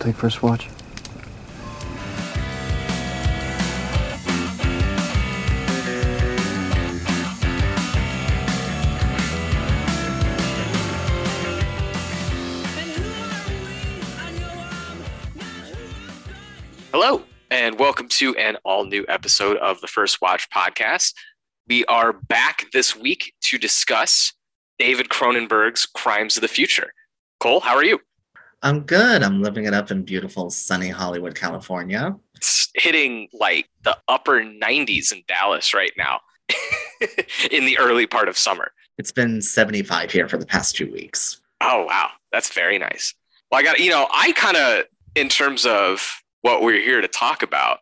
take first watch? Hello, and welcome to an all new episode of the First Watch podcast. We are back this week to discuss David Cronenberg's Crimes of the Future. Cole, how are you? I'm good. I'm living it up in beautiful, sunny Hollywood, California. It's hitting like the upper 90s in Dallas right now in the early part of summer. It's been 75 here for the past two weeks. Oh, wow. That's very nice. Well, I got, you know, I kind of, in terms of what we're here to talk about,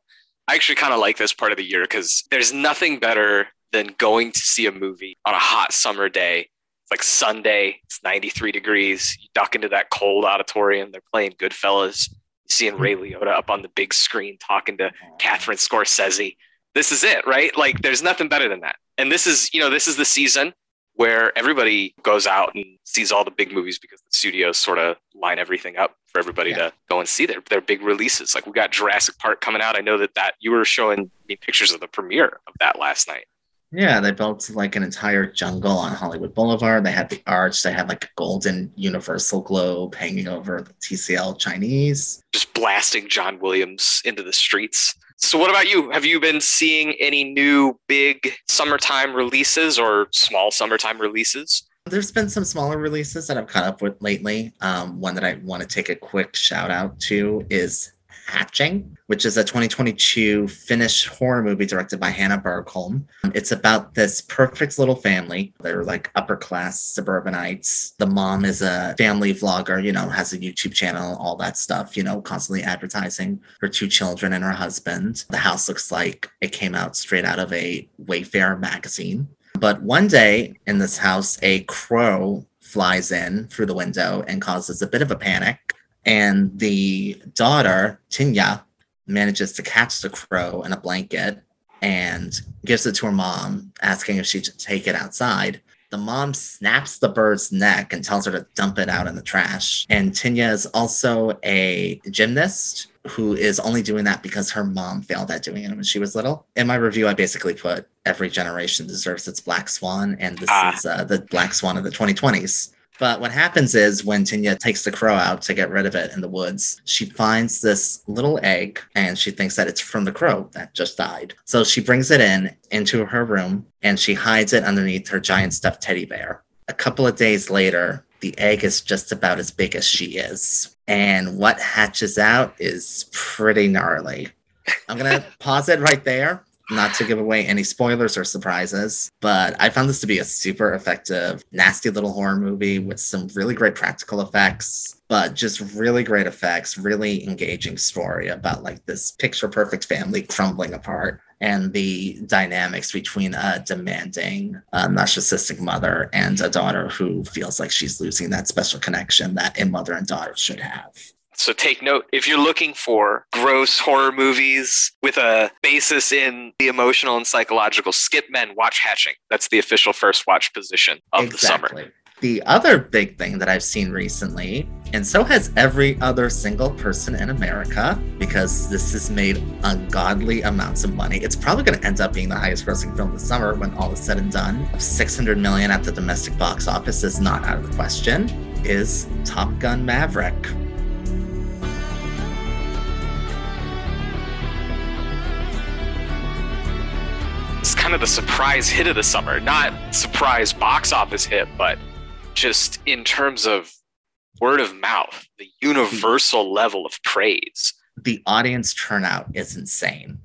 I actually kind of like this part of the year because there's nothing better than going to see a movie on a hot summer day it's like Sunday, it's 93 degrees. You duck into that cold auditorium. They're playing Goodfellas. You're seeing hmm. Ray Liotta up on the big screen talking to Catherine Scorsese. This is it, right? Like, there's nothing better than that. And this is, you know, this is the season where everybody goes out and sees all the big movies because the studios sort of line everything up for everybody yeah. to go and see their, their big releases. Like we got Jurassic Park coming out. I know that that you were showing me pictures of the premiere of that last night. Yeah, they built like an entire jungle on Hollywood Boulevard. They had the arch. They had like a golden universal globe hanging over the TCL Chinese. Just blasting John Williams into the streets. So, what about you? Have you been seeing any new big summertime releases or small summertime releases? There's been some smaller releases that I've caught up with lately. Um, one that I want to take a quick shout out to is Hatching, which is a 2022 Finnish horror movie directed by Hanna Bergholm. Um, it's about this perfect little family. They're like upper class suburbanites. The mom is a family vlogger, you know, has a YouTube channel, all that stuff, you know, constantly advertising her two children and her husband. The house looks like it came out straight out of a Wayfair magazine. But one day in this house, a crow flies in through the window and causes a bit of a panic. And the daughter, Tinja, manages to catch the crow in a blanket and gives it to her mom, asking if she should take it outside. The mom snaps the bird's neck and tells her to dump it out in the trash. And Tinja is also a gymnast who is only doing that because her mom failed at doing it when she was little. In my review, I basically put every generation deserves its black swan, and this ah. is uh, the black swan of the 2020s. But what happens is when Tinja takes the crow out to get rid of it in the woods, she finds this little egg and she thinks that it's from the crow that just died. So she brings it in into her room and she hides it underneath her giant stuffed teddy bear. A couple of days later, the egg is just about as big as she is. And what hatches out is pretty gnarly. I'm going to pause it right there not to give away any spoilers or surprises, but I found this to be a super effective, nasty little horror movie with some really great practical effects, but just really great effects, really engaging story about like this picture perfect family crumbling apart and the dynamics between a demanding, uh, narcissistic mother and a daughter who feels like she's losing that special connection that a mother and daughter should have. So take note if you're looking for gross horror movies with a basis in the emotional and psychological, skip men, watch Hatching. That's the official first watch position of exactly. the summer. The other big thing that I've seen recently, and so has every other single person in America, because this has made ungodly amounts of money. It's probably going to end up being the highest grossing film this summer when all is said and done. 600 million at the domestic box office is not out of the question. Is Top Gun Maverick. Kind of the surprise hit of the summer. Not surprise box office hit, but just in terms of word of mouth, the universal level of praise. The audience turnout is insane.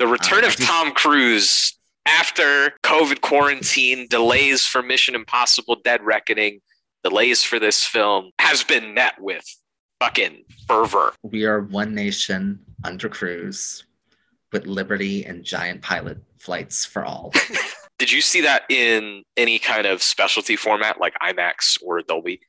The return uh, of Tom Cruise after COVID quarantine, delays for Mission Impossible Dead Reckoning, delays for this film has been met with fucking fervor. We are one nation under Cruise with liberty and giant pilot flights for all. Did you see that in any kind of specialty format like IMAX or Dolby?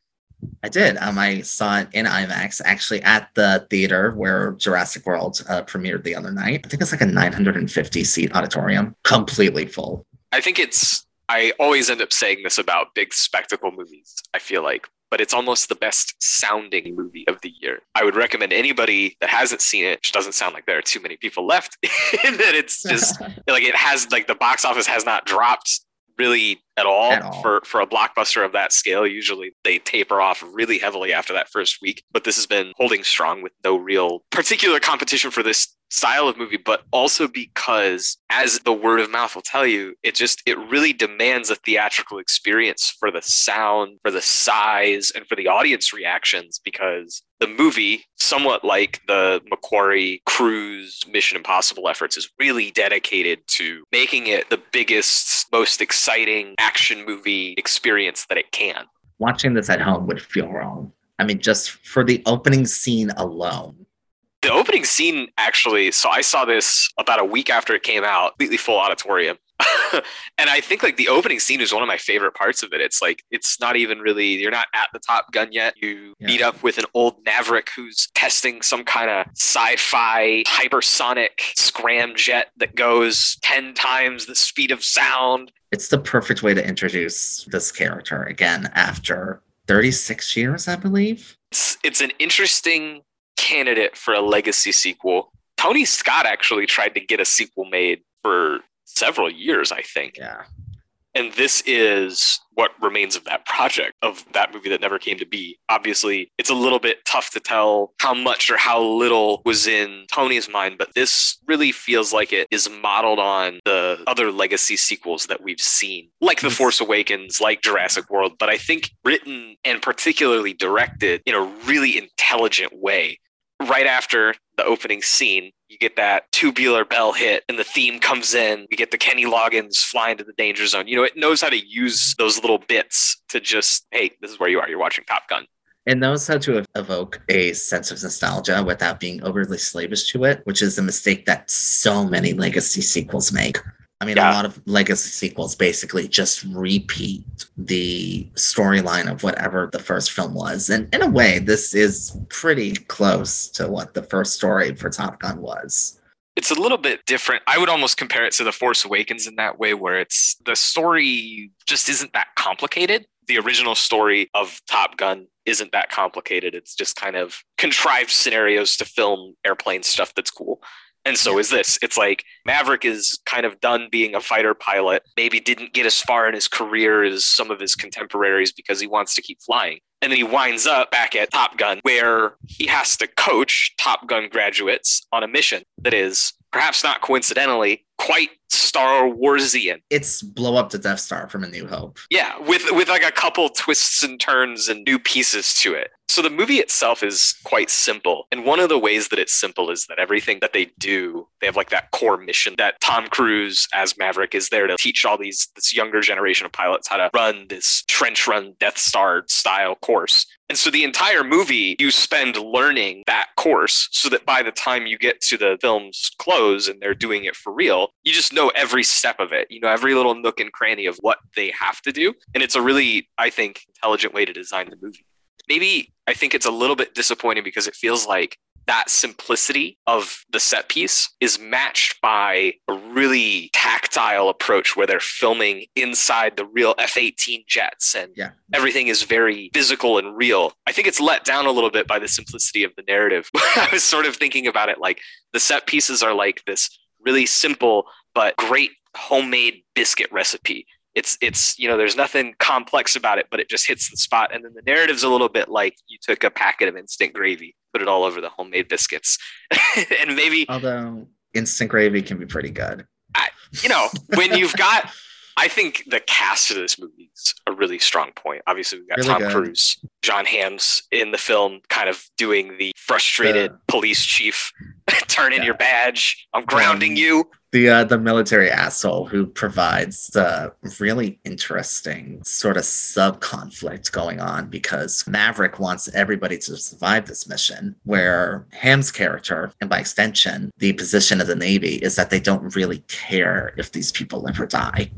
I did. Um, I saw it in IMAX actually at the theater where Jurassic World uh, premiered the other night. I think it's like a 950 seat auditorium, completely full. I think it's. I always end up saying this about big spectacle movies. I feel like but it's almost the best sounding movie of the year. I would recommend anybody that hasn't seen it, which doesn't sound like there are too many people left, that it's just like it has like the box office has not dropped really at all, At all. for for a blockbuster of that scale. Usually they taper off really heavily after that first week, but this has been holding strong with no real particular competition for this style of movie, but also because as the word of mouth will tell you, it just it really demands a theatrical experience for the sound, for the size, and for the audience reactions because the movie, somewhat like the McQuarrie Cruise Mission Impossible efforts, is really dedicated to making it the biggest, most exciting action movie experience that it can. Watching this at home would feel wrong. I mean, just for the opening scene alone. The opening scene actually, so I saw this about a week after it came out, completely full auditorium. and I think like the opening scene is one of my favorite parts of it. It's like it's not even really you're not at the Top Gun yet. You Yeah. meet up with an old Maverick who's testing some kind of sci-fi hypersonic scramjet that goes 10 times the speed of sound. It's the perfect way to introduce this character again after 36 years, I believe. It's it's an interesting candidate for a legacy sequel. Tony Scott actually tried to get a sequel made for several years, I think. Yeah. And this is what remains of that project, of that movie that never came to be. Obviously, it's a little bit tough to tell how much or how little was in Tony's mind, but this really feels like it is modeled on the other legacy sequels that we've seen, like The Force Awakens, like Jurassic World, but I think written and particularly directed in a really intelligent way. Right after the opening scene, you get that tubular bell hit and the theme comes in. You get the Kenny Loggins flying to the danger zone. You know, it knows how to use those little bits to just, hey, this is where you are. You're watching Top Gun. It knows how to evoke a sense of nostalgia without being overly slavish to it, which is a mistake that so many legacy sequels make. I mean, Yeah. a lot of legacy sequels basically just repeat the storyline of whatever the first film was. And in a way, this is pretty close to what the first story for Top Gun was. It's a little bit different. I would almost compare it to The Force Awakens in that way, where it's the story just isn't that complicated. The original story of Top Gun isn't that complicated. It's just kind of contrived scenarios to film airplane stuff that's cool. And so Yeah. is this. It's like Maverick is kind of done being a fighter pilot, maybe didn't get as far in his career as some of his contemporaries because he wants to keep flying. And then he winds up back at Top Gun, where he has to coach Top Gun graduates on a mission that is, perhaps not coincidentally, quite Star Warsian. It's blow up the Death Star from A New Hope. Yeah, with with like a couple twists and turns and new pieces to it. So the movie itself is quite simple. And one of the ways that it's simple is that everything that they do, they have like that core mission that Tom Cruise as Maverick is there to teach all these this younger generation of pilots how to run this trench run Death Star style course. And so the entire movie you spend learning that course so that by the time you get to the film's close and they're doing it for real, you just know every step of it. You know every little nook and cranny of what they have to do. And it's a really, I think, intelligent way to design the movie. Maybe I think it's a little bit disappointing because it feels like that simplicity of the set piece is matched by a really tactile approach where they're filming inside the real F 18 jets and Yeah. everything is very physical and real. I think it's let down a little bit by the simplicity of the narrative. I was sort of thinking about it like the set pieces are like this really simple but great homemade biscuit recipe. It's it's you know there's nothing complex about it, but it just hits the spot. And then the narrative's a little bit like you took a packet of instant gravy, put it all over the homemade biscuits, and maybe Although instant gravy can be pretty good. you know when you've got. I think the cast of this movie is a really strong point. Obviously, we've got Really Tom good. Cruise, Jon Hamm's in the film, kind of doing the frustrated Yeah. police chief. Turn in Yeah. your badge. I'm grounding Um, you. the uh, the military asshole who provides the really interesting sort of sub conflict going on because Maverick wants everybody to survive this mission, where Hamm's character and by extension the position of the Navy is that they don't really care if these people live or die.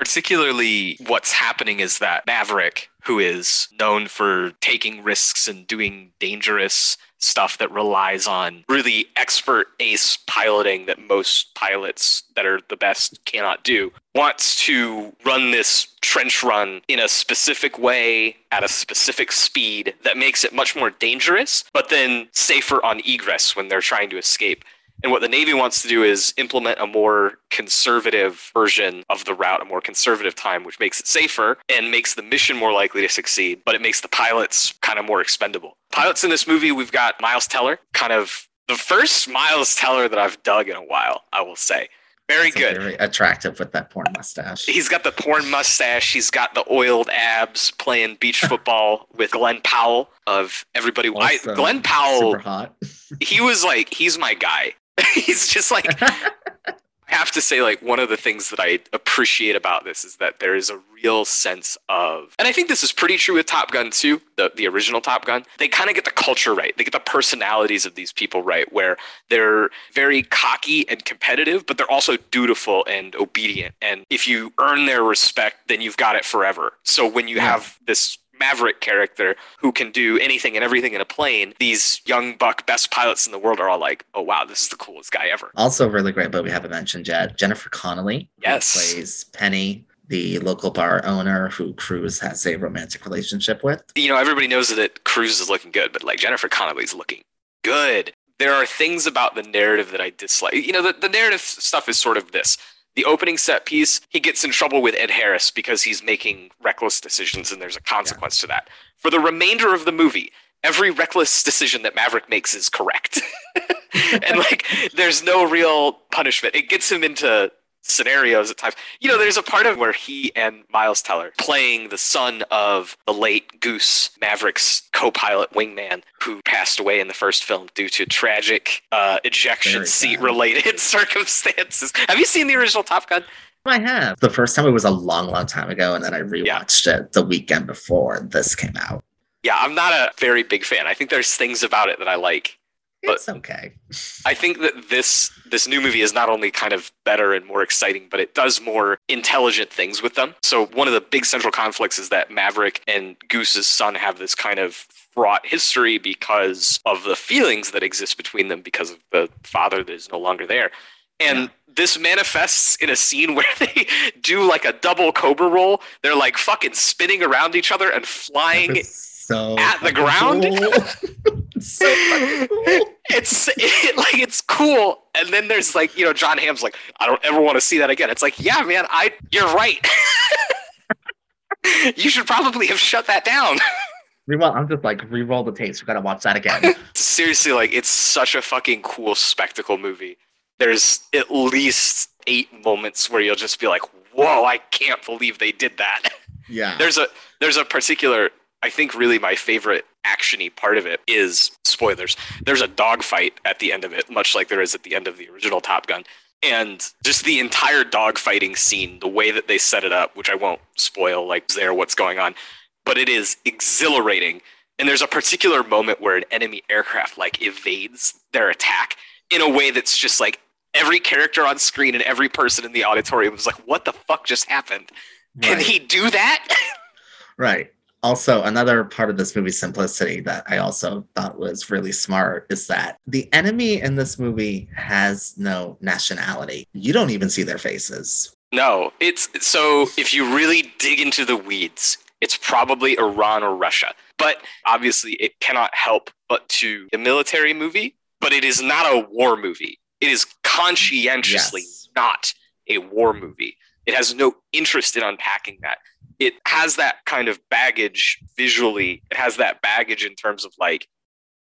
Particularly, what's happening is that Maverick, who is known for taking risks and doing dangerous stuff that relies on really expert ace piloting that most pilots that are the best cannot do, wants to run this trench run in a specific way at a specific speed that makes it much more dangerous, but then safer on egress when they're trying to escape. And what the Navy wants to do is implement a more conservative version of the route, a more conservative time, which makes it safer and makes the mission more likely to succeed, but it makes the pilots kind of more expendable. Pilots in this movie, we've got Miles Teller, kind of the first Miles Teller that I've dug in a while, I will say. Very good. Very attractive with that porn mustache. He's got the porn mustache. He's got the oiled abs playing beach football with Glen Powell of everybody. I, Also Glen Powell, Super hot. he was like, he's my guy. he's just like, I have to say, like, one of the things that I appreciate about this is that there is a real sense of, and I think this is pretty true with Top Gun too, the, the original Top Gun. They kind of get the culture right. They get the personalities of these people right, where they're very cocky and competitive, but they're also dutiful and obedient. And if you earn their respect, then you've got it forever. So when you Yeah. have this Maverick character who can do anything and everything in a plane, these young buck best pilots in the world are all like, oh wow, this is the coolest guy ever. Also, really great, but we haven't mentioned yet. Jennifer Connelly, who Yes. plays Penny, the local bar owner who Cruise has a romantic relationship with. You know, everybody knows that Cruise is looking good, but like Jennifer Connelly's looking good. There are things about the narrative that I dislike. You know, the, the narrative stuff is sort of this. The opening set piece, he gets in trouble with Ed Harris because he's making reckless decisions and there's a consequence to that. For the remainder of the movie, every reckless decision that Maverick makes is correct. and like there's no real punishment. It gets him into scenarios at times. You know, there's a part of where he and Miles Teller playing the son of the late Goose Maverick's co-pilot wingman who passed away in the first film due to tragic uh, ejection seat related circumstances. Have you seen the original Top Gun? I have. The first time it was a long, long time ago, and then I rewatched it the weekend before this came out. Yeah, I'm not a very big fan. I think there's things about it that I like. But- It's okay. I think that this this new movie is not only kind of better and more exciting, but it does more intelligent things with them. So one of the big central conflicts is that Maverick and Goose's son have this kind of fraught history because of the feelings that exist between them because of the father that is no longer there. And Yeah. this manifests in a scene where they do like a double cobra roll. They're like fucking spinning around each other and flying so at the ground? cool. so cool. it's it, like it's cool and then there's like you know Jon Hamm's like i don't ever want to see that again it's like yeah man i you're right you should probably have shut that down Reroll, I'm just like re-roll the tapes. We gotta watch that again. seriously like it's such a fucking cool spectacle movie there's at least eight moments where you'll just be like whoa i can't believe they did that yeah. there's a there's a particular I think really my favorite actiony part of it is spoilers. There's a dogfight at the end of it, much like there is at the end of the original Top Gun. And just the entire dogfighting scene, the way that they set it up, which I won't spoil, like there, what's going on, but it is exhilarating. And there's a particular moment where an enemy aircraft like evades their attack in a way that's just like every character on screen and every person in the auditorium was like, what the fuck just happened? Can he do that? Right. Also, another part of this movie's simplicity that I also thought was really smart is that the enemy in this movie has no nationality. You don't even see their faces. No, it's so if you really dig into the weeds, it's probably Iran or Russia. But obviously, it cannot help but to a military movie, but it is not a war movie. It is conscientiously Yes. not a war movie. It has no interest in unpacking that. It has that kind of baggage visually. It has that baggage in terms of like,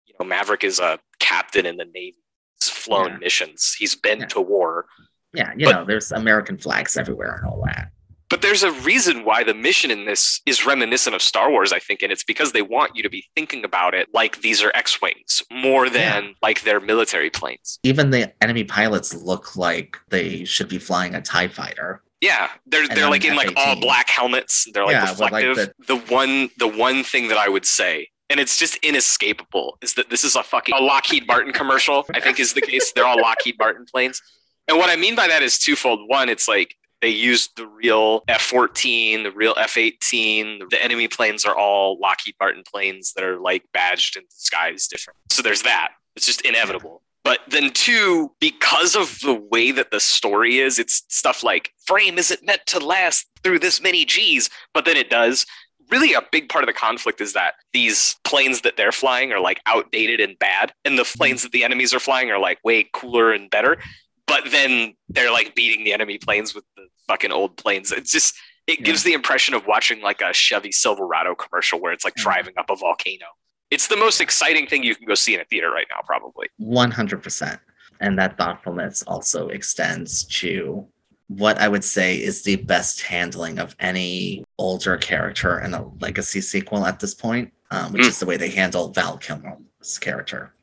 you know, Maverick is a captain in the Navy. He's flown Yeah. missions. He's been Yeah. to war. Yeah, you But- know, there's American flags everywhere and all that. But there's a reason why the mission in this is reminiscent of Star Wars, I think, and it's because they want you to be thinking about it like these are X-wings more than like they're military planes. Even the enemy pilots look like they should be flying a TIE fighter. Yeah, they're And they're like in like all black helmets. They're like Yeah, with, like, reflective. the one the one thing that I would say, and it's just inescapable, is that this is a fucking a Lockheed Martin commercial. I think is the case. They're all Lockheed Martin planes. And what I mean by that is twofold. One, it's like They used the real F 14, the real F 18. The enemy planes are all Lockheed Martin planes that are like badged and disguised different. So there's that. It's just inevitable. But then, two, because of the way that the story is, it's stuff like frame isn't meant to last through this many G's, but then it does. Really, a big part of the conflict is that these planes that they're flying are like outdated and bad, and the planes that the enemies are flying are like way cooler and better. But then they're like beating the enemy planes with the fucking old planes. It's just, it Yeah. gives the impression of watching like a Chevy Silverado commercial where it's like Mhm. driving up a volcano. It's the most exciting thing you can go see in a theater right now, probably. 100%. And that thoughtfulness also extends to what I would say is the best handling of any older character in a legacy sequel at this point, um, which Mm. is the way they handle Val Kilmer's character.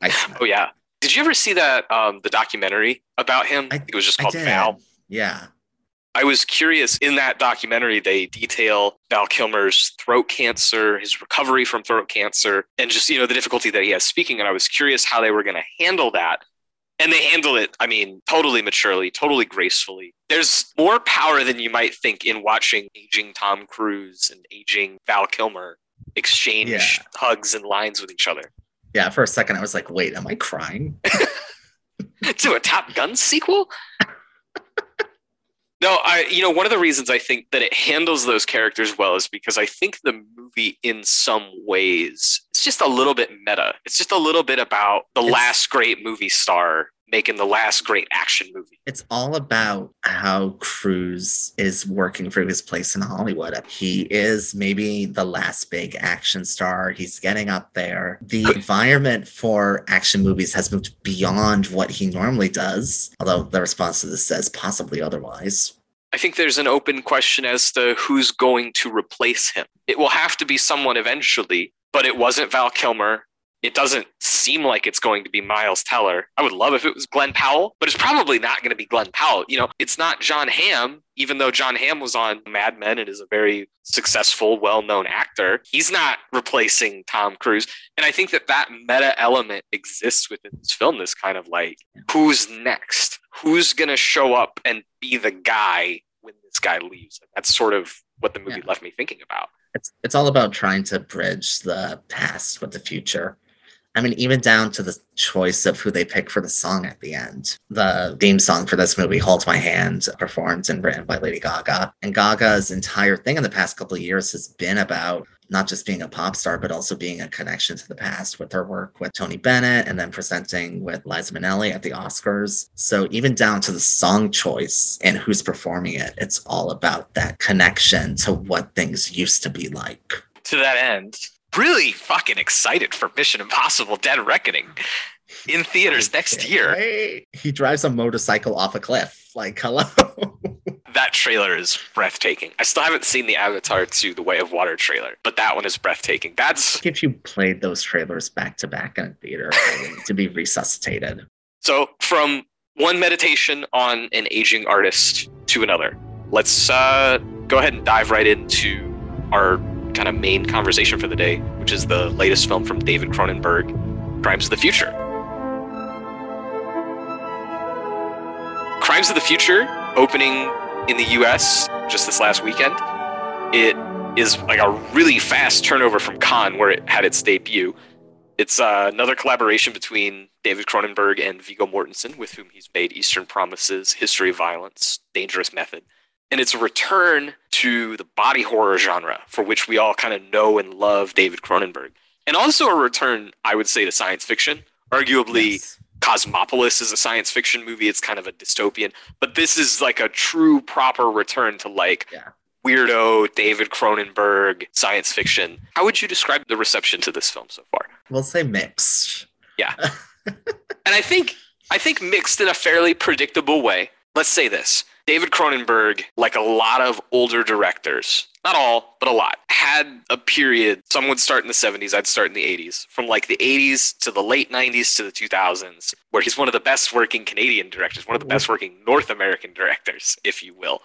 Oh yeah. Did you ever see that um the documentary about him? I- I think it was just called. Val. Yeah. I was curious in that documentary they detail Val Kilmer's throat cancer, his recovery from throat cancer, and just you know the difficulty that he has speaking. And I was curious how they were going to handle that. And they handle it, I mean, totally maturely, totally gracefully. There's more power than you might think in watching aging Tom Cruise and aging Val Kilmer exchange Yeah. hugs and lines with each other. Yeah. For a second, I was like, wait, am I crying? to a Top Gun sequel? No, I you know one of the reasons I think that it handles those characters well is because I think the movie in some ways it's just a little bit meta. It's just a little bit about the It's- last great movie star making the last great action movie. It's all about how Cruise is working for his place in Hollywood. He is maybe the last big action star. He's getting up there. The environment for action movies has moved beyond what he normally does, although the response to this says possibly otherwise. I think there's an open question as to who's going to replace him. It will have to be someone eventually, but it wasn't Val Kilmer. It doesn't seem like it's going to be Miles Teller. I would love if it was Glen Powell, but it's probably not going to be Glen Powell. You know, it's not Jon Hamm, even though Jon Hamm was on Mad Men and is a very successful, well known actor. He's not replacing Tom Cruise. And I think that that meta element exists within this film, this kind of like, who's next? Who's going to show up and be the guy when this guy leaves? And that's sort of what the movie Yeah. left me thinking about. It's it's all about trying to bridge the past with the future. I mean, even down to the choice of who they pick for the song at the end. The theme song for this movie, Hold My Hand, performed and written by Lady Gaga. And Gaga's entire thing in the past couple of years has been about not just being a pop star, but also being a connection to the past with her work with Tony Bennett and then presenting with Liza Minnelli at the Oscars. So even down to the song choice and who's performing it, it's all about that connection to what things used to be like. to that end, really fucking excited for Mission Impossible Dead Reckoning in theaters next year. Right? He drives a motorcycle off a cliff. Like, hello. That trailer is breathtaking. I still haven't seen the Avatar 2 The Way of Water trailer, but that one is breathtaking. That's if you played those trailers back to back in a theater, to be resuscitated. so from one meditation on an aging artist to another. Let's uh, go ahead and dive right into our kind of main conversation for the day, which is the latest film from David Cronenberg, Crimes of the Future. Crimes of the Future opening in the US just this last weekend. It is like a really fast turnover from Cannes, where it had its debut. It's uh, another collaboration between David Cronenberg and Viggo Mortensen, with whom he's made Eastern Promises, History of Violence, Dangerous Method. And it's a return to the body horror genre, for which we all kind of know and love David Cronenberg. And also a return, I would say, to science fiction. Arguably, Yes. Cosmopolis is a science fiction movie. It's kind of a dystopian, but this is like a true proper return to like Yeah. weirdo David Cronenberg science fiction. How would you describe the reception to this film so far? We'll say mixed. Yeah. and I think I think mixed in a fairly predictable way. Let's say this. David Cronenberg, like a lot of older directors, not all, but a lot, had a period. Some would start in the 70s, I'd start in the 80s. From like the 80s to the late 90s to the 2000s, where he's one of the best working Canadian directors, one of the best working North American directors, if you will.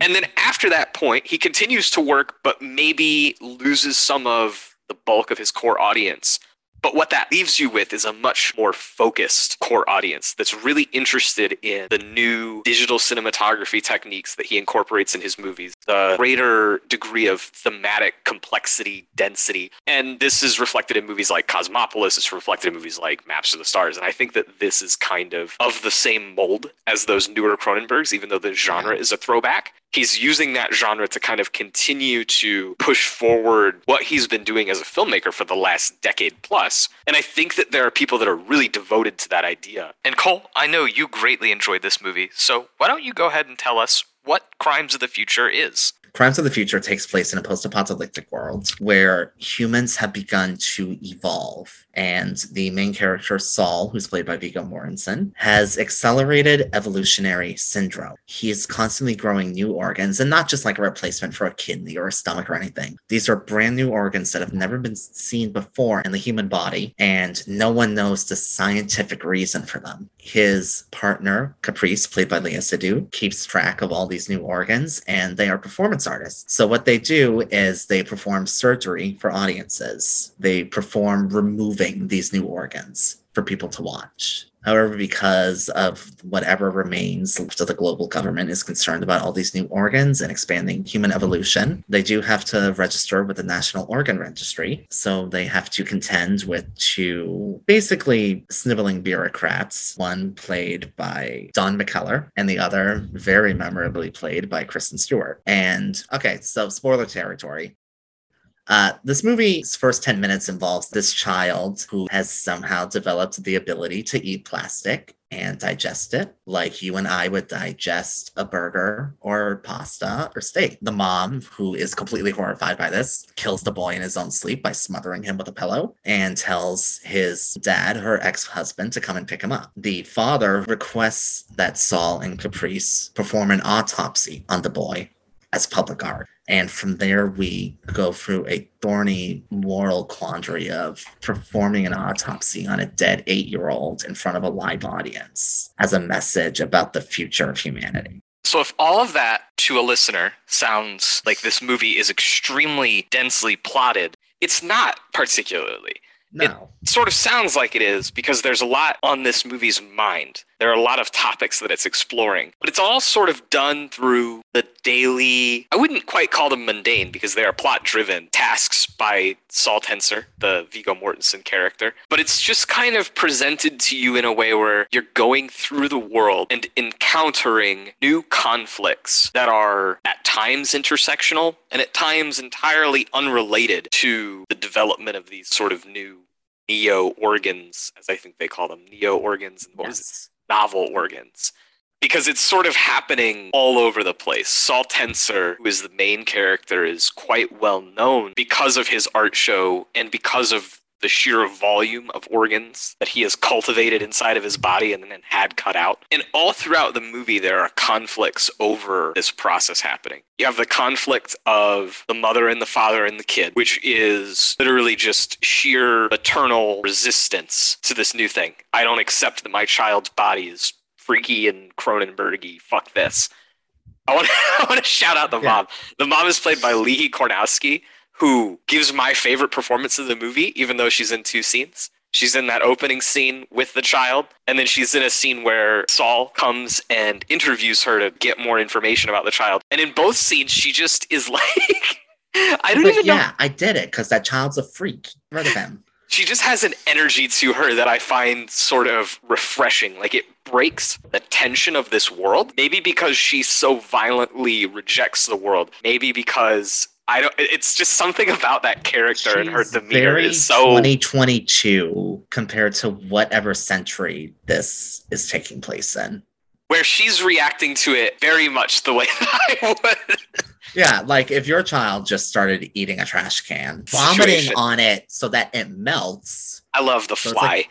And then after that point, he continues to work, but maybe loses some of the bulk of his core audience But what that leaves you with is a much more focused core audience that's really interested in the new digital cinematography techniques that he incorporates in his movies, the greater degree of thematic complexity, density. And this is reflected in movies like Cosmopolis, it's reflected in movies like Maps to the Stars. And I think that this is kind of of the same mold as those newer Cronenbergs, even though the genre is a throwback he's using that genre to kind of continue to push forward what he's been doing as a filmmaker for the last decade plus. And I think that there are people that are really devoted to that idea. And Cole, I know you greatly enjoyed this movie, so why don't you go ahead and tell us what Crimes of the Future is? Crimes of the Future takes place in a post apocalyptic world where humans have begun to evolve. And the main character, Saul, who's played by Viggo Mortensen, has accelerated evolutionary syndrome. He is constantly growing new organs, and not just like a replacement for a kidney or a stomach or anything. These are brand new organs that have never been seen before in the human body, and no one knows the scientific reason for them. His partner, Caprice, played by Léa Seydoux, keeps track of all these new organs, and they are performance artists. So what they do is they perform surgery for audiences. They perform removing these new organs for people to watch. However, because of whatever remains of the global government is concerned about all these new organs and expanding human evolution, they do have to register with the National Organ Registry. So they have to contend with two basically sniveling bureaucrats, one played by Don McKellar and the other very memorably played by Kristen Stewart. And okay, so spoiler territory. Uh, this movie's first 10 minutes involves this child who has somehow developed the ability to eat plastic and digest it like you and I would digest a burger or pasta or steak. The mom, who is completely horrified by this, kills the boy in his own sleep by smothering him with a pillow and tells his dad, her ex husband, to come and pick him up. The father requests that Saul and Caprice perform an autopsy on the boy as public art. And from there, we go through a thorny moral quandary of performing an autopsy on a dead eight year old in front of a live audience as a message about the future of humanity. So, if all of that to a listener sounds like this movie is extremely densely plotted, it's not particularly. No. It sort of sounds like it is because there's a lot on this movie's mind. There are a lot of topics that it's exploring, but it's all sort of done through the daily, I wouldn't quite call them mundane because they are plot driven tasks by Saul Tenser, the Viggo Mortensen character. But it's just kind of presented to you in a way where you're going through the world and encountering new conflicts that are at times intersectional and at times entirely unrelated to the development of these sort of new neo organs, as I think they call them, neo organs. And what was it? Novel organs because it's sort of happening all over the place. Saul Tenser, who is the main character, is quite well known because of his art show and because of the sheer volume of organs that he has cultivated inside of his body and then had cut out. And all throughout the movie, there are conflicts over this process happening. You have the conflict of the mother and the father and the kid, which is literally just sheer eternal resistance to this new thing. I don't accept that my child's body is freaky and Cronenbergy. Fuck this. I want, I want to shout out the Yeah. mom. The mom is played by Lihi Kornowski, who gives my favorite performance of the movie, even though she's in two scenes. She's in that opening scene with the child, and then she's in a scene where Saul comes and interviews her to get more information about the child. And in both scenes, she just is like, I don't But even know. yeah, I did it because that child's a freak. Rid of him. She just has an energy to her that I find sort of refreshing. Like it breaks the tension of this world. Maybe because she so violently rejects the world. Maybe because I don't. It's just something about that character and her demeanor is so 2022 compared to whatever century this is taking place in. where she's reacting to it very much the way that I would. Yeah, like if your child just started eating a trash can, vomiting Situation. on it so that it melts. I love the So fly.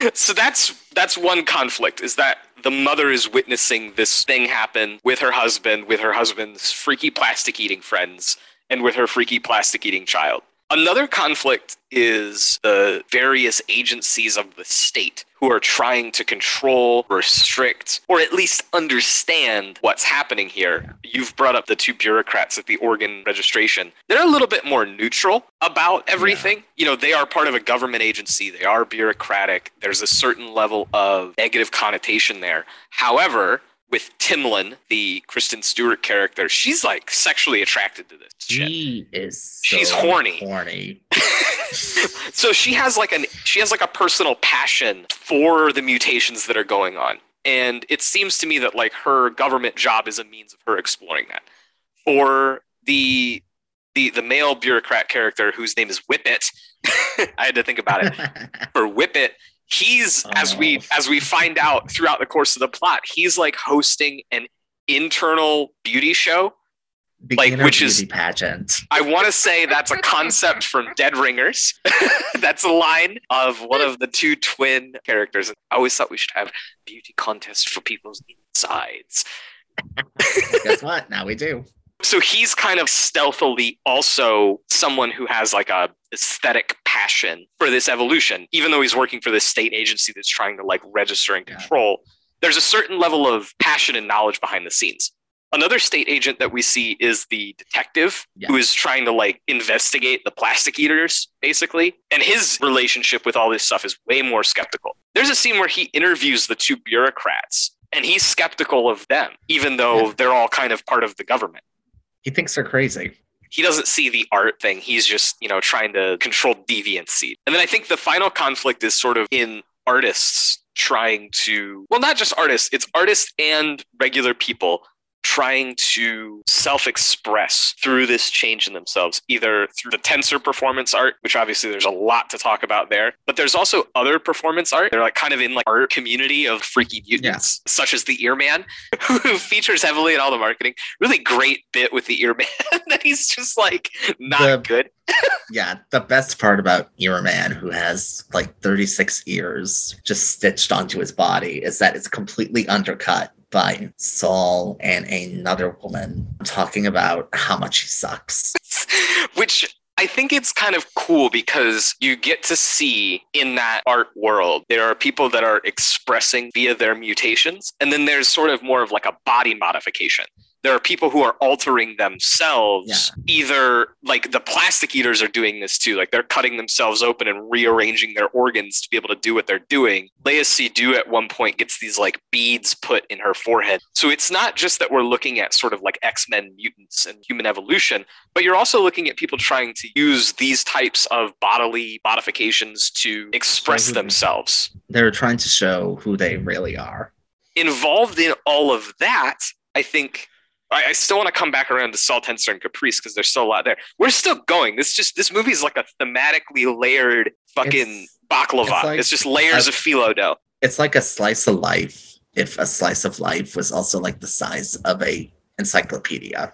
so that's that's one conflict is that the mother is witnessing this thing happen with her husband, with her husband's freaky plastic eating friends, and with her freaky plastic eating child. Another conflict is the various agencies of the state who are trying to control, restrict, or at least understand what's happening here. You've brought up the two bureaucrats at the organ registration. They're a little bit more neutral about everything. Yeah. You know, they are part of a government agency, they are bureaucratic. There's a certain level of negative connotation there. However, with Timlin, the Kristen Stewart character, she's like sexually attracted to this. She is. So she's horny. Horny. so she has like an she has like a personal passion for the mutations that are going on, and it seems to me that like her government job is a means of her exploring that. For the the the male bureaucrat character whose name is Whippet, I had to think about it. For Whippet, he's oh. as we oh. as we find out throughout the course of the plot he's like hosting an internal beauty show Beginner like which is pageant. I want to say that's a concept from dead ringers. That's a line of one of the two twin characters. I always thought we should have beauty contests for people's insides. Guess what? Now we do. So he's kind of stealthily also someone who has like a aesthetic passion for this evolution, even though he's working for this state agency that's trying to like register and control. Yeah. There's a certain level of passion and knowledge behind the scenes. Another state agent that we see is the detective yeah. who is trying to like investigate the plastic eaters, basically. And his relationship with all this stuff is way more skeptical. There's a scene where he interviews the two bureaucrats and he's skeptical of them, even though yeah. they're all kind of part of the government. He thinks they're crazy. He doesn't see the art thing. He's just, you know, trying to control deviancy. And then I think the final conflict is sort of in artists trying to, well, not just artists, it's artists and regular people trying to self express through this change in themselves, either through the Tenser performance art, which obviously there's a lot to talk about there, but there's also other performance art. They're like kind of in like art community of freaky mutants, yeah. such as the Ear Man, who features heavily in all the marketing. Really great bit with the Ear Man that he's just like not the, good. yeah, the best part about Ear Man, who has like 36 ears just stitched onto his body, is that it's completely undercut by Saul and another woman talking about how much he sucks. Which I think it's kind of cool because you get to see in that art world, there are people that are expressing via their mutations. And then there's sort of more of like a body modification there are people who are altering themselves yeah. either like the plastic eaters are doing this too like they're cutting themselves open and rearranging their organs to be able to do what they're doing. Léa Seydoux at one point gets these like beads put in her forehead. So it's not just that we're looking at sort of like x-men mutants and human evolution but you're also looking at people trying to use these types of bodily modifications to express themselves. They're trying to show who they really are. Involved in all of that i think I, I still want to come back around to Saul Tenser and Caprice because there's still a lot there. We're still going. This just this movie is like a thematically layered fucking it's, baklava. It's, like it's just layers a, of phyllo dough. It's like a slice of life. If a slice of life was also like the size of a encyclopedia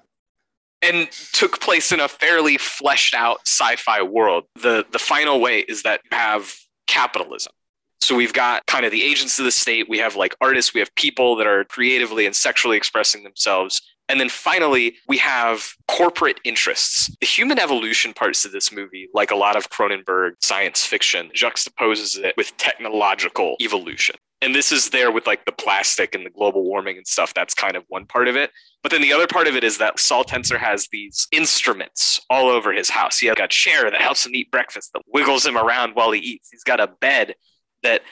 and took place in a fairly fleshed out sci-fi world. The the final way is that you have capitalism. So we've got kind of the agents of the state, we have like artists, we have people that are creatively and sexually expressing themselves, and then finally, we have corporate interests. The human evolution parts of this movie, like a lot of Cronenberg science fiction, juxtaposes it with technological evolution. And this is there with like the plastic and the global warming and stuff. That's kind of one part of it. But then the other part of it is that Saul Tenser has these instruments all over his house. He has got a chair that helps him eat breakfast, that wiggles him around while he eats. He's got a bed that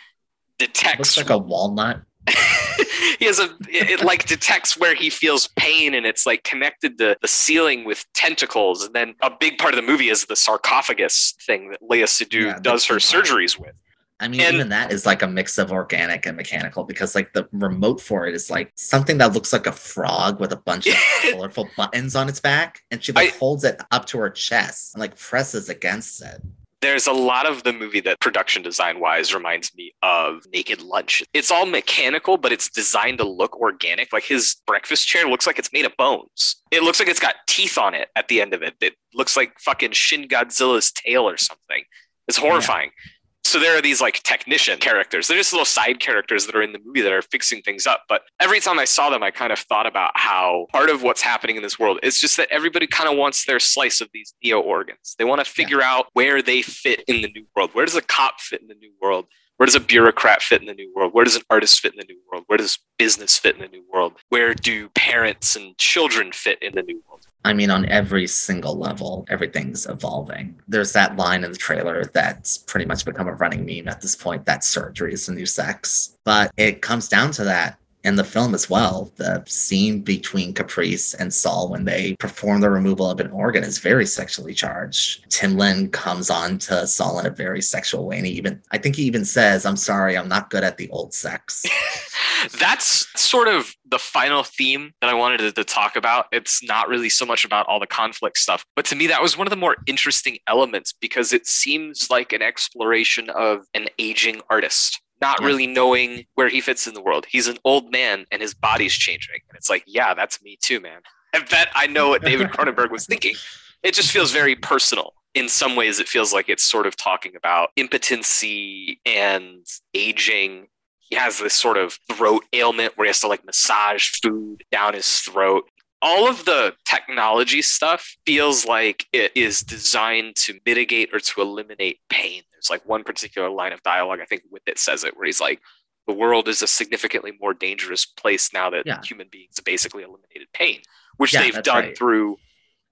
detects. Looks like a walnut. he has a it, like detects where he feels pain and it's like connected to the ceiling with tentacles. And then a big part of the movie is the sarcophagus thing that Léa Seydoux yeah, does her surgeries with. I mean, and, even that is like a mix of organic and mechanical because, like, the remote for it is like something that looks like a frog with a bunch of colorful buttons on its back, and she like I, holds it up to her chest and like presses against it there's a lot of the movie that production design wise reminds me of Naked Lunch. It's all mechanical, but it's designed to look organic. Like his breakfast chair looks like it's made of bones. It looks like it's got teeth on it at the end of it. It looks like fucking Shin Godzilla's tail or something. It's horrifying. Yeah. So there are these like technician characters. They're just little side characters that are in the movie that are fixing things up. But every time I saw them, I kind of thought about how part of what's happening in this world is just that everybody kind of wants their slice of these neo organs. They want to figure yeah. out where they fit in the new world. Where does a cop fit in the new world? Where does a bureaucrat fit in the new world? Where does an artist fit in the new world? Where does business fit in the new world? Where do parents and children fit in the new world? I mean, on every single level, everything's evolving. There's that line in the trailer that's pretty much become a running meme at this point that surgery is the new sex. But it comes down to that in the film as well. The scene between Caprice and Saul when they perform the removal of an organ is very sexually charged. Tim Timlin comes on to Saul in a very sexual way. And he even, I think he even says, I'm sorry, I'm not good at the old sex. That's sort of the final theme that I wanted to, to, talk about. It's not really so much about all the conflict stuff, but to me, that was one of the more interesting elements because it seems like an exploration of an aging artist not yeah. really knowing where he fits in the world. He's an old man and his body's changing. And it's like, yeah, that's me too, man. I bet I know what David Cronenberg was thinking. It just feels very personal. In some ways, it feels like it's sort of talking about impotency and aging. He has this sort of throat ailment where he has to like massage food down his throat all of the technology stuff feels like it is designed to mitigate or to eliminate pain. There's like one particular line of dialogue, I think Whippet says it, where he's like, the world is a significantly more dangerous place now that yeah. human beings have basically eliminated pain, which yeah, they've done right. through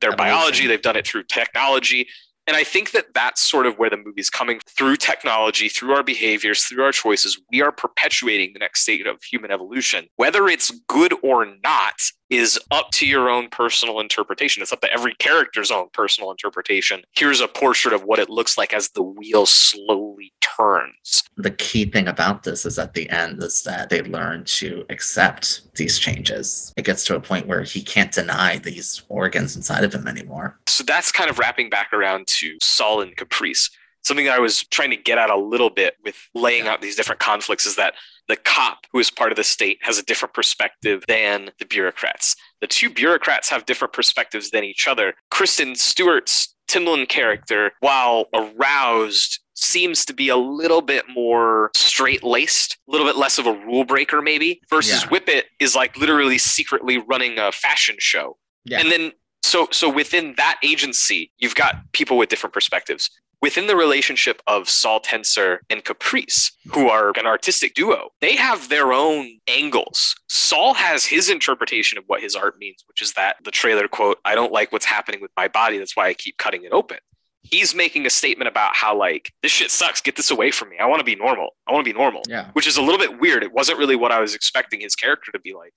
their Evolution. biology, they've done it through technology. And I think that that's sort of where the movie's coming through technology, through our behaviors, through our choices. We are perpetuating the next state of human evolution. Whether it's good or not is up to your own personal interpretation. It's up to every character's own personal interpretation. Here's a portrait of what it looks like as the wheel slowly turns. The key thing about this is at the end is that they learn to accept these changes. It gets to a point where he can't deny these organs inside of him anymore. So that's kind of wrapping back around to Saul and Caprice something that I was trying to get at a little bit with laying out these different conflicts is that the cop who is part of the state has a different perspective than the bureaucrats. The two bureaucrats have different perspectives than each other. Kristen Stewart's Timlin character, while aroused, seems to be a little bit more straight laced, a little bit less of a rule breaker, maybe, versus yeah. Whippet is like literally secretly running a fashion show. Yeah. And then so so within that agency, you've got people with different perspectives within the relationship of Saul Tenser and Caprice, who are an artistic duo, they have their own angles. Saul has his interpretation of what his art means, which is that the trailer quote, I don't like what's happening with my body. That's why I keep cutting it open. He's making a statement about how, like, this shit sucks. Get this away from me. I want to be normal. I want to be normal. Yeah. Which is a little bit weird. It wasn't really what I was expecting his character to be like.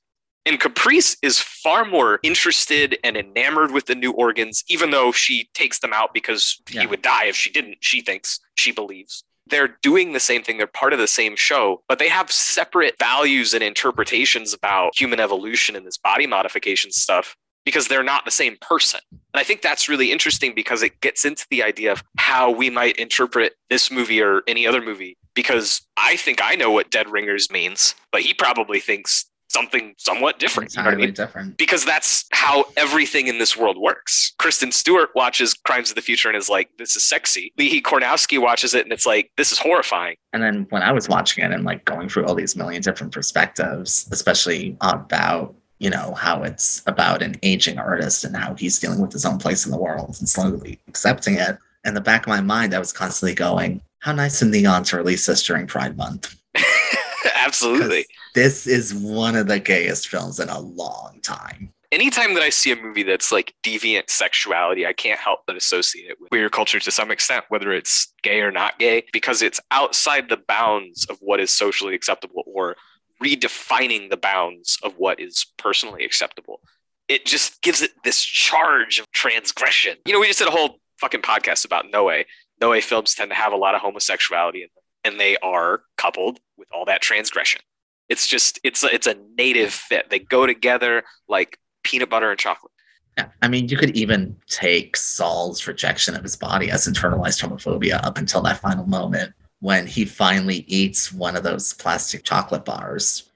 And Caprice is far more interested and enamored with the new organs, even though she takes them out because yeah. he would die if she didn't, she thinks, she believes. They're doing the same thing. They're part of the same show, but they have separate values and interpretations about human evolution and this body modification stuff because they're not the same person. And I think that's really interesting because it gets into the idea of how we might interpret this movie or any other movie. Because I think I know what Dead Ringers means, but he probably thinks something somewhat different. You know I mean? different. Because that's how everything in this world works. Kristen Stewart watches Crimes of the Future and is like, this is sexy. Lee Kornowski watches it and it's like, this is horrifying. And then when I was watching it and like going through all these million different perspectives, especially about you know how it's about an aging artist and how he's dealing with his own place in the world and slowly accepting it. In the back of my mind, I was constantly going, "How nice and neon to release this during Pride Month." Absolutely this is one of the gayest films in a long time. Anytime that I see a movie that's like deviant sexuality, I can't help but associate it with queer culture to some extent, whether it's gay or not gay, because it's outside the bounds of what is socially acceptable or redefining the bounds of what is personally acceptable. It just gives it this charge of transgression. You know, we just did a whole fucking podcast about Noe. Noe films tend to have a lot of homosexuality in them, and they are coupled with all that transgression. It's just it's a, it's a native fit. They go together like peanut butter and chocolate. Yeah, I mean, you could even take Saul's rejection of his body as internalized homophobia up until that final moment when he finally eats one of those plastic chocolate bars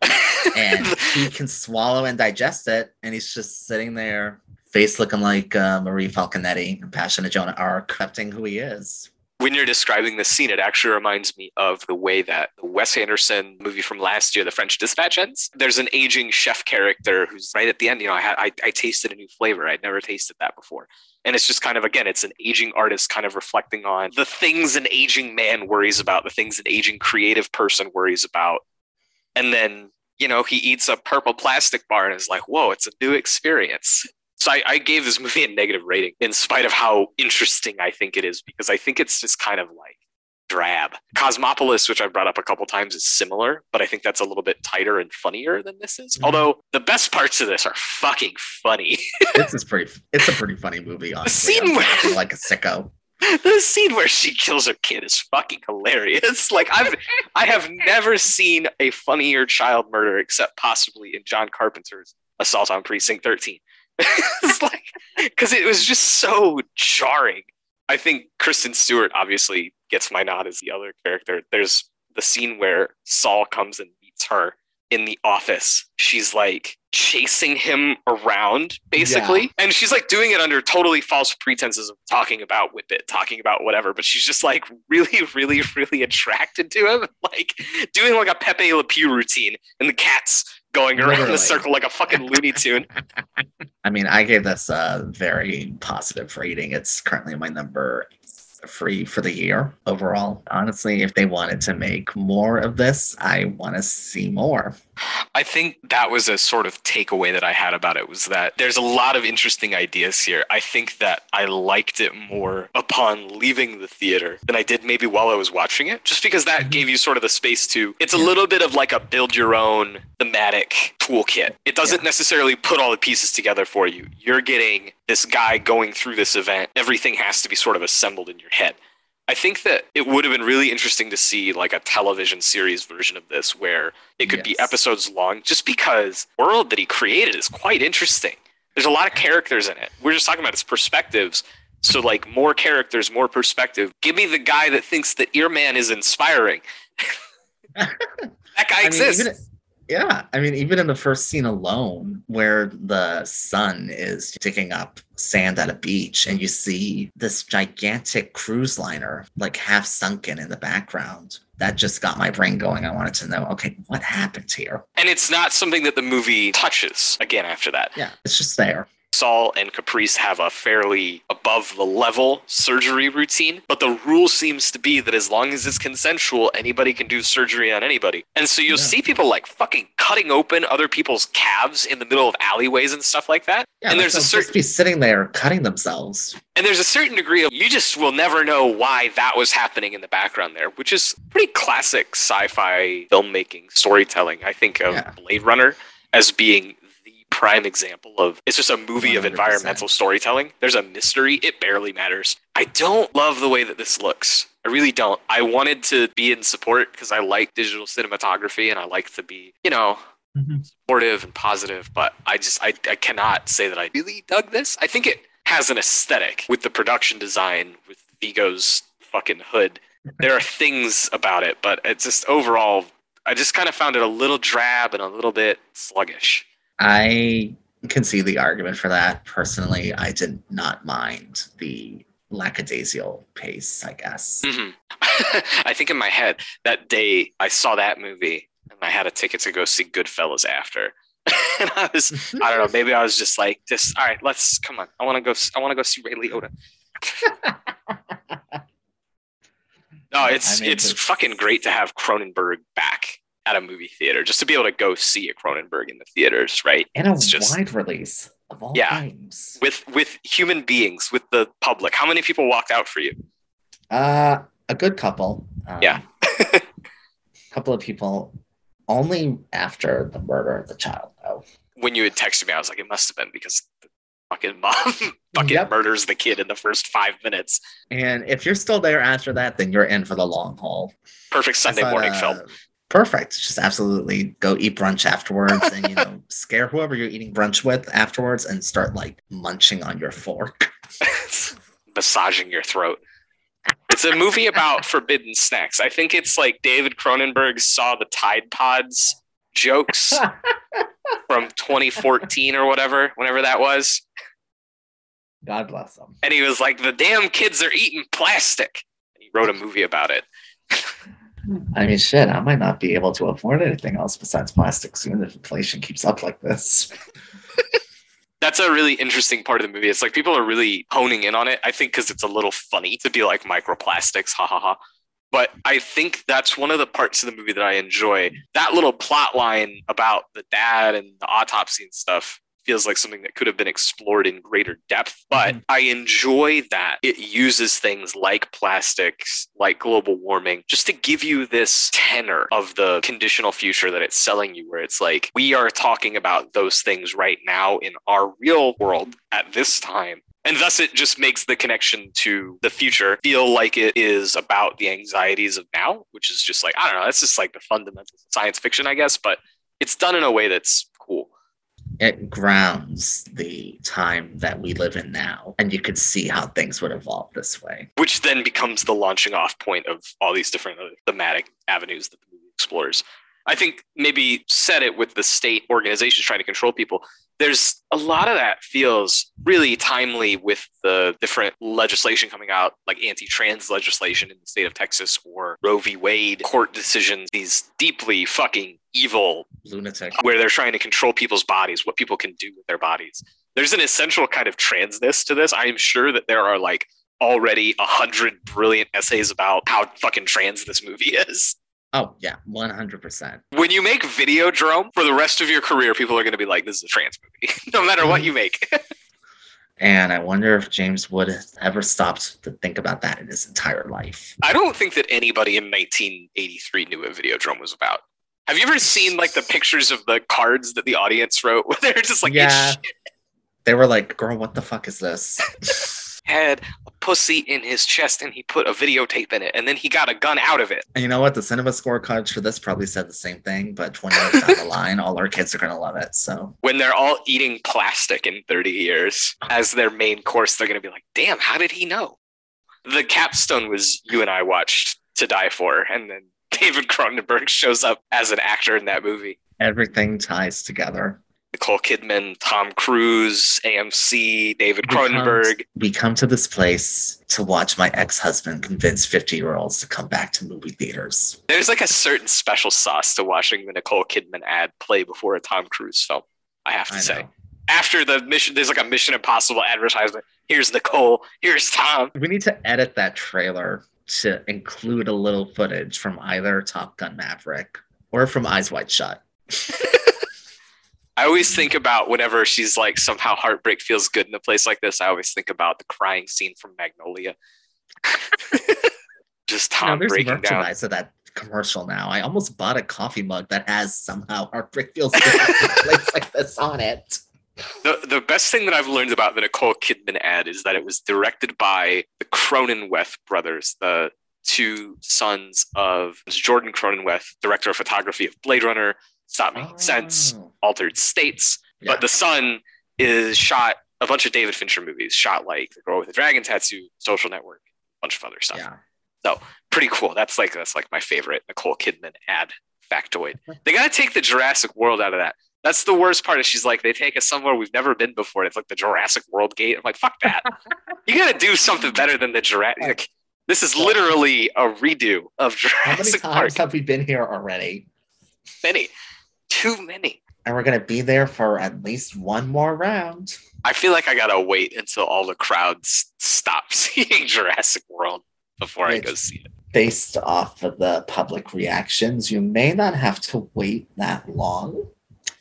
and he can swallow and digest it, and he's just sitting there, face looking like uh, Marie Falconetti and Passion of Joan of Arc, accepting who he is. When you're describing this scene, it actually reminds me of the way that the Wes Anderson movie from last year, The French Dispatch, ends. There's an aging chef character who's right at the end. You know, I, I, I tasted a new flavor. I'd never tasted that before. And it's just kind of, again, it's an aging artist kind of reflecting on the things an aging man worries about, the things an aging creative person worries about. And then, you know, he eats a purple plastic bar and is like, whoa, it's a new experience. So I, I, gave this movie a negative rating in spite of how interesting I think it is, because I think it's just kind of like drab. Cosmopolis, which I've brought up a couple times, is similar, but I think that's a little bit tighter and funnier than this is. Mm-hmm. Although the best parts of this are fucking funny. this is pretty. It's a pretty funny movie. Honestly, the scene where, like a sicko. The scene where she kills her kid is fucking hilarious. Like I've, I have never seen a funnier child murder except possibly in John Carpenter's Assault on Precinct 13 it's like because it was just so jarring. I think Kristen Stewart obviously gets my nod as the other character. There's the scene where Saul comes and meets her in the office. She's like chasing him around basically. Yeah. And she's like doing it under totally false pretenses of talking about Whippet, talking about whatever, but she's just like really, really, really attracted to him. Like doing like a Pepe Le Pew routine and the cat's going around Literally. the circle like a fucking Looney Tune. I mean, I gave this a very positive rating. It's currently my number free for the year overall. Honestly, if they wanted to make more of this, I want to see more. I think that was a sort of takeaway that I had about it was that there's a lot of interesting ideas here. I think that I liked it more upon leaving the theater than I did maybe while I was watching it, just because that mm-hmm. gave you sort of the space to. It's a little bit of like a build your own thematic toolkit. It doesn't yeah. necessarily put all the pieces together for you. You're getting this guy going through this event. Everything has to be sort of assembled in your head. I think that it would have been really interesting to see like a television series version of this where it could yes. be episodes long just because the world that he created is quite interesting. There's a lot of characters in it. We're just talking about its perspectives. So like more characters, more perspective. Give me the guy that thinks that Earman is inspiring. that guy I exists. Mean, yeah, I mean, even in the first scene alone, where the sun is digging up sand at a beach, and you see this gigantic cruise liner, like half sunken in the background, that just got my brain going. I wanted to know, okay, what happened here? And it's not something that the movie touches again after that. Yeah, it's just there. Saul and Caprice have a fairly above the level surgery routine, but the rule seems to be that as long as it's consensual, anybody can do surgery on anybody. And so you'll yeah. see people like fucking cutting open other people's calves in the middle of alleyways and stuff like that. Yeah, and there's a certain be sitting there cutting themselves. And there's a certain degree of you just will never know why that was happening in the background there, which is pretty classic sci-fi filmmaking storytelling. I think of yeah. Blade Runner as being prime example of it's just a movie 100%. of environmental storytelling. There's a mystery, it barely matters. I don't love the way that this looks. I really don't. I wanted to be in support because I like digital cinematography and I like to be, you know, mm-hmm. supportive and positive, but I just I, I cannot say that I really dug this. I think it has an aesthetic with the production design with Viggo's fucking hood. There are things about it, but it's just overall I just kind of found it a little drab and a little bit sluggish. I can see the argument for that. Personally, I did not mind the lackadaisical pace, I guess. Mm-hmm. I think in my head that day I saw that movie and I had a ticket to go see Goodfellas after. and I was, I don't know, maybe I was just like, just all right, let's come on. I want to go. I want to go see Ray Liotta. no, it's it's fucking great to have Cronenberg back at a movie theater just to be able to go see a Cronenberg in the theaters, right? And a it's just, wide release of all yeah, times. With with human beings, with the public. How many people walked out for you? Uh a good couple. Um, yeah. a couple of people only after the murder of the child though. When you had texted me, I was like, it must have been because the fucking mom fucking yep. murders the kid in the first five minutes. And if you're still there after that, then you're in for the long haul. Perfect Sunday morning uh, film perfect. Just absolutely go eat brunch afterwards and you know scare whoever you're eating brunch with afterwards and start like munching on your fork. Massaging your throat. It's a movie about forbidden snacks. I think it's like David Cronenberg saw the Tide Pods jokes from 2014 or whatever, whenever that was. God bless them. And he was like, the damn kids are eating plastic He wrote a movie about it. I mean, shit, I might not be able to afford anything else besides plastic soon if inflation keeps up like this. That's a really interesting part of the movie. It's like people are really honing in on it. I think because it's a little funny to be like microplastics, ha ha ha. But I think that's one of the parts of the movie that I enjoy. That little plot line about the dad and the autopsy and stuff feels like something that could have been explored in greater depth. But mm-hmm. I enjoy that it uses things like plastics, like global warming, just to give you this tenor of the conditional future that it's selling you, where it's like, we are talking about those things right now in our real world at this time. And thus, it just makes the connection to the future feel like it is about the anxieties of now, which is just like, I don't know, that's just like the fundamentals of science fiction, I guess, but it's done in a way that's it grounds the time that we live in now and you could see how things would evolve this way which then becomes the launching off point of all these different uh, thematic avenues that the movie explores i think maybe set it with the state organizations trying to control people there's a lot of that feels really timely with the different legislation coming out, like anti trans legislation in the state of Texas or Roe v. Wade court decisions, these deeply fucking evil lunatic where they're trying to control people's bodies, what people can do with their bodies. There's an essential kind of transness to this. I am sure that there are like already a hundred brilliant essays about how fucking trans this movie is. Oh yeah, one hundred percent. When you make video Videodrome for the rest of your career, people are going to be like, "This is a trans movie," no matter what you make. and I wonder if James Wood has ever stopped to think about that in his entire life. I don't think that anybody in 1983 knew what Videodrome was about. Have you ever seen like the pictures of the cards that the audience wrote? Where they're just like, yeah. They were like, "Girl, what the fuck is this?" had a pussy in his chest and he put a videotape in it and then he got a gun out of it. And you know what? The cinema score cards for this probably said the same thing, but 20 years down the line, all our kids are going to love it. So when they're all eating plastic in 30 years as their main course, they're going to be like, damn, how did he know? The capstone was you and I watched To Die For. And then David Cronenberg shows up as an actor in that movie. Everything ties together. Nicole Kidman, Tom Cruise, AMC, David Cronenberg. We come to this place to watch my ex husband convince 50 year olds to come back to movie theaters. There's like a certain special sauce to watching the Nicole Kidman ad play before a Tom Cruise film, I have to I say. Know. After the mission, there's like a Mission Impossible advertisement. Here's Nicole, here's Tom. We need to edit that trailer to include a little footage from either Top Gun Maverick or from Eyes Wide Shut. I always think about whenever she's like somehow heartbreak feels good in a place like this. I always think about the crying scene from Magnolia. Just Tom you know, there's breaking merchandise down. of that commercial now. I almost bought a coffee mug that has somehow heartbreak feels good in a place like this on it. The, the best thing that I've learned about the Nicole Kidman ad is that it was directed by the Cronenweth brothers, the two sons of Jordan Cronenweth, director of photography of Blade Runner, Stop Making oh. Sense, Altered States. Yeah. But the son is shot a bunch of David Fincher movies, shot like The Girl with the Dragon Tattoo, Social Network, a bunch of other stuff. Yeah. So pretty cool. That's like that's like my favorite Nicole Kidman ad factoid. They gotta take the Jurassic World out of that. That's the worst part. Is she's like, they take us somewhere we've never been before. It's like the Jurassic World gate. I'm like, fuck that. you gotta do something better than the Jurassic. Like, this is literally a redo of Jurassic How many times Park. have we been here already? Many too many. And we're gonna be there for at least one more round. I feel like I gotta wait until all the crowds stop seeing Jurassic World before Which, I go see it. Based off of the public reactions, you may not have to wait that long.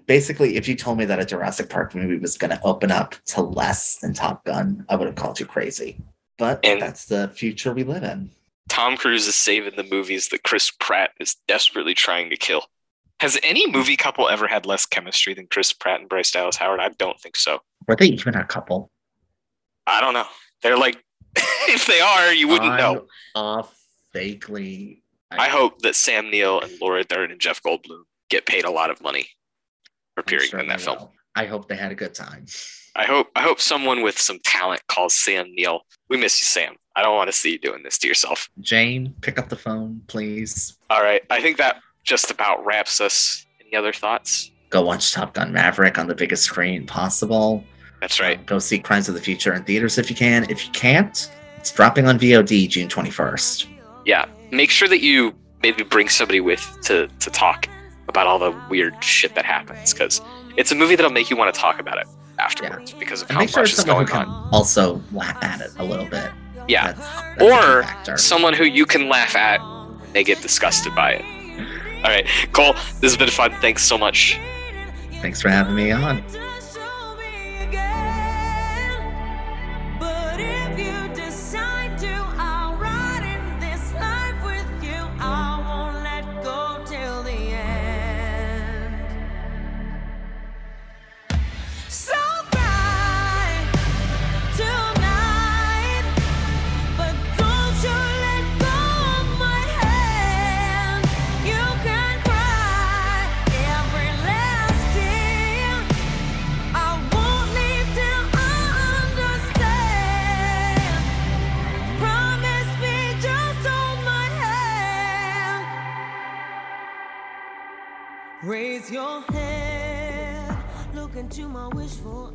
Basically, if you told me that a Jurassic Park movie was going to open up to less than Top Gun, I would have called you crazy. But and that's the future we live in. Tom Cruise is saving the movies that Chris Pratt is desperately trying to kill. Has any movie couple ever had less chemistry than Chris Pratt and Bryce Dallas Howard? I don't think so. Were they even a couple? I don't know. They're like, if they are, you wouldn't I'm know. Off vaguely. I, I hope that Sam Neill and Laura Dern and Jeff Goldblum get paid a lot of money for appearing sure in that film. Will. I hope they had a good time. I hope I hope someone with some talent calls Sam Neill. We miss you, Sam. I don't want to see you doing this to yourself. Jane, pick up the phone, please. All right. I think that just about wraps us. Any other thoughts? Go watch Top Gun Maverick on the biggest screen possible. That's right. Um, go see Crimes of the Future in theaters if you can. If you can't, it's dropping on VOD June 21st. yeah, make sure that you maybe bring somebody with to to talk about all the weird shit that happens because it's a movie that'll make you want to talk about it afterwards because of And how make sure much it's is going on. also laugh at it a little bit. Yeah, That's, that's or someone who you can laugh at when they get disgusted by it. All right, Cole, this has been fun. Thanks so much. Thanks for having me on. Raise your head, look into my wishful.